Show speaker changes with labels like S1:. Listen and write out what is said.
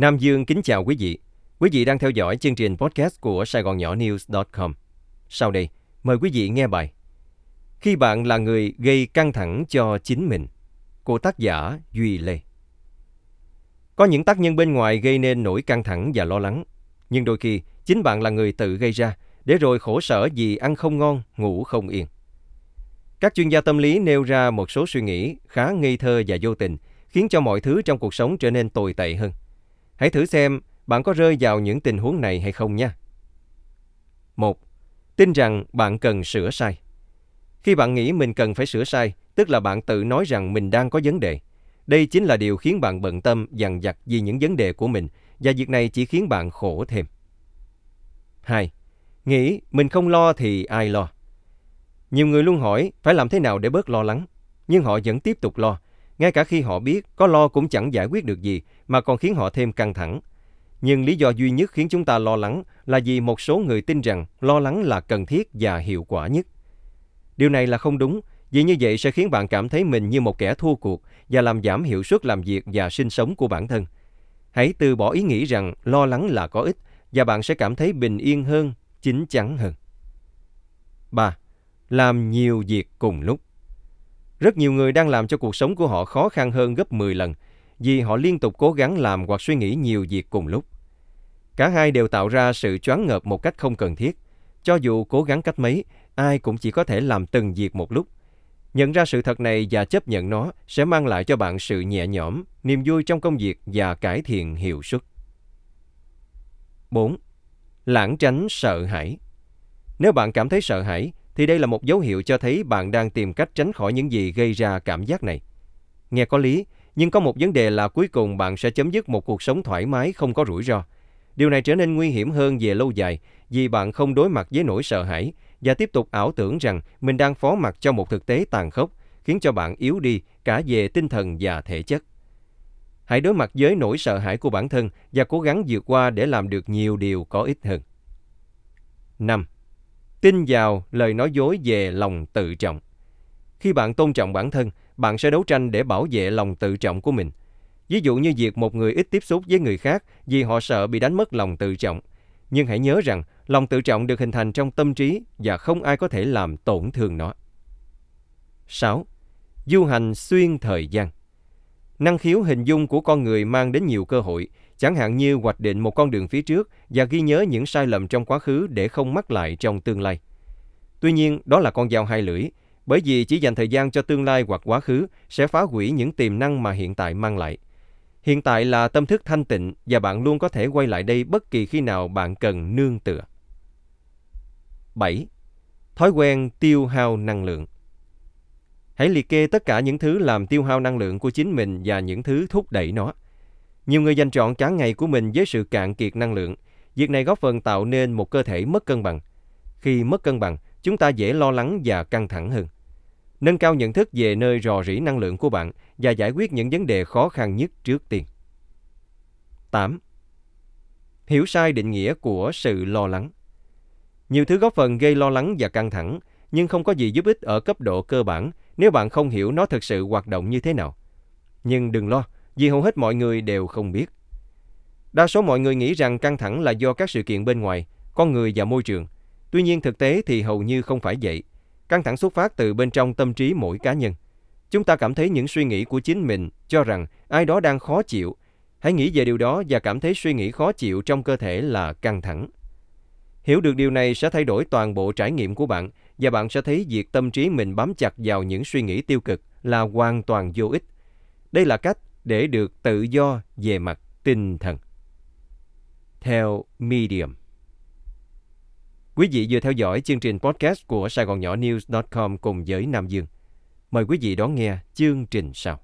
S1: Nam Dương kính chào quý vị. Quý vị đang theo dõi chương trình podcast của Sài Gòn Nhỏ News.com. Sau đây, mời quý vị nghe bài Khi bạn là người gây căng thẳng cho chính mình của tác giả Duy Lê. Có những tác nhân bên ngoài gây nên nỗi căng thẳng và lo lắng, nhưng đôi khi chính bạn là người tự gây ra để rồi khổ sở vì ăn không ngon, ngủ không yên. Các chuyên gia tâm lý nêu ra một số suy nghĩ khá ngây thơ và vô tình, khiến cho mọi thứ trong cuộc sống trở nên tồi tệ hơn. Hãy thử xem bạn có rơi vào những tình huống này hay không nha. 1. Tin rằng bạn cần sửa sai. Khi bạn nghĩ mình cần phải sửa sai, tức là bạn tự nói rằng mình đang có vấn đề. Đây chính là điều khiến bạn bận tâm dằn vặt vì những vấn đề của mình và việc này chỉ khiến bạn khổ thêm. 2. Nghĩ mình không lo thì ai lo? Nhiều người luôn hỏi phải làm thế nào để bớt lo lắng, nhưng họ vẫn tiếp tục lo, ngay cả khi họ biết có lo cũng chẳng giải quyết được gì mà còn khiến họ thêm căng thẳng. Nhưng lý do duy nhất khiến chúng ta lo lắng là vì một số người tin rằng lo lắng là cần thiết và hiệu quả nhất. Điều này là không đúng, vì như vậy sẽ khiến bạn cảm thấy mình như một kẻ thua cuộc và làm giảm hiệu suất làm việc và sinh sống của bản thân. Hãy từ bỏ ý nghĩ rằng lo lắng là có ích và bạn sẽ cảm thấy bình yên hơn, chín chắn hơn. 3. Làm nhiều việc cùng lúc. Rất nhiều người đang làm cho cuộc sống của họ khó khăn hơn gấp 10 lần vì họ liên tục cố gắng làm hoặc suy nghĩ nhiều việc cùng lúc. Cả hai đều tạo ra sự choáng ngợp một cách không cần thiết. Cho dù cố gắng cách mấy, ai cũng chỉ có thể làm từng việc một lúc. Nhận ra sự thật này và chấp nhận nó sẽ mang lại cho bạn sự nhẹ nhõm, niềm vui trong công việc và cải thiện hiệu suất. 4. Lãng tránh sợ hãi. Nếu bạn cảm thấy sợ hãi, thì đây là một dấu hiệu cho thấy bạn đang tìm cách tránh khỏi những gì gây ra cảm giác này. Nghe có lý, nhưng có một vấn đề là cuối cùng bạn sẽ chấm dứt một cuộc sống thoải mái không có rủi ro. Điều này trở nên nguy hiểm hơn về lâu dài vì bạn không đối mặt với nỗi sợ hãi và tiếp tục ảo tưởng rằng mình đang phó mặc cho một thực tế tàn khốc, khiến cho bạn yếu đi cả về tinh thần và thể chất. Hãy đối mặt với nỗi sợ hãi của bản thân và cố gắng vượt qua để làm được nhiều điều có ích hơn. 5. Tin vào lời nói dối về lòng tự trọng. Khi bạn tôn trọng bản thân, bạn sẽ đấu tranh để bảo vệ lòng tự trọng của mình. Ví dụ như việc một người ít tiếp xúc với người khác vì họ sợ bị đánh mất lòng tự trọng. Nhưng hãy nhớ rằng lòng tự trọng được hình thành trong tâm trí và không ai có thể làm tổn thương nó. 6. Du hành xuyên thời gian Năng khiếu hình dung của con người mang đến nhiều cơ hội, chẳng hạn như hoạch định một con đường phía trước và ghi nhớ những sai lầm trong quá khứ để không mắc lại trong tương lai. Tuy nhiên, đó là con dao hai lưỡi, bởi vì chỉ dành thời gian cho tương lai hoặc quá khứ sẽ phá hủy những tiềm năng mà hiện tại mang lại. Hiện tại là tâm thức thanh tịnh và bạn luôn có thể quay lại đây bất kỳ khi nào bạn cần nương tựa. 7. Thói quen tiêu hao năng lượng Hãy liệt kê tất cả những thứ làm tiêu hao năng lượng của chính mình và những thứ thúc đẩy nó. Nhiều người dành trọn cả ngày của mình với sự cạn kiệt năng lượng. Việc này góp phần tạo nên một cơ thể mất cân bằng. Khi mất cân bằng, chúng ta dễ lo lắng và căng thẳng hơn. Nâng cao nhận thức về nơi rò rỉ năng lượng của bạn và giải quyết những vấn đề khó khăn nhất trước tiên. 8. Hiểu sai định nghĩa của sự lo lắng. Nhiều thứ góp phần gây lo lắng và căng thẳng, nhưng không có gì giúp ích ở cấp độ cơ bản nếu bạn không hiểu nó thực sự hoạt động như thế nào. Nhưng đừng lo, vì hầu hết mọi người đều không biết. Đa số mọi người nghĩ rằng căng thẳng là do các sự kiện bên ngoài, con người và môi trường. Tuy nhiên thực tế thì hầu như không phải vậy. Căng thẳng xuất phát từ bên trong tâm trí mỗi cá nhân. Chúng ta cảm thấy những suy nghĩ của chính mình cho rằng ai đó đang khó chịu. Hãy nghĩ về điều đó và cảm thấy suy nghĩ khó chịu trong cơ thể là căng thẳng. Hiểu được điều này sẽ thay đổi toàn bộ trải nghiệm của bạn và bạn sẽ thấy việc tâm trí mình bám chặt vào những suy nghĩ tiêu cực là hoàn toàn vô ích. Đây là cách để được tự do về mặt tinh thần. Theo Medium Quý vị vừa theo dõi chương trình podcast của Sài Gòn Nhỏ News.com cùng với Nam Dương. Mời quý vị đón nghe chương trình sau.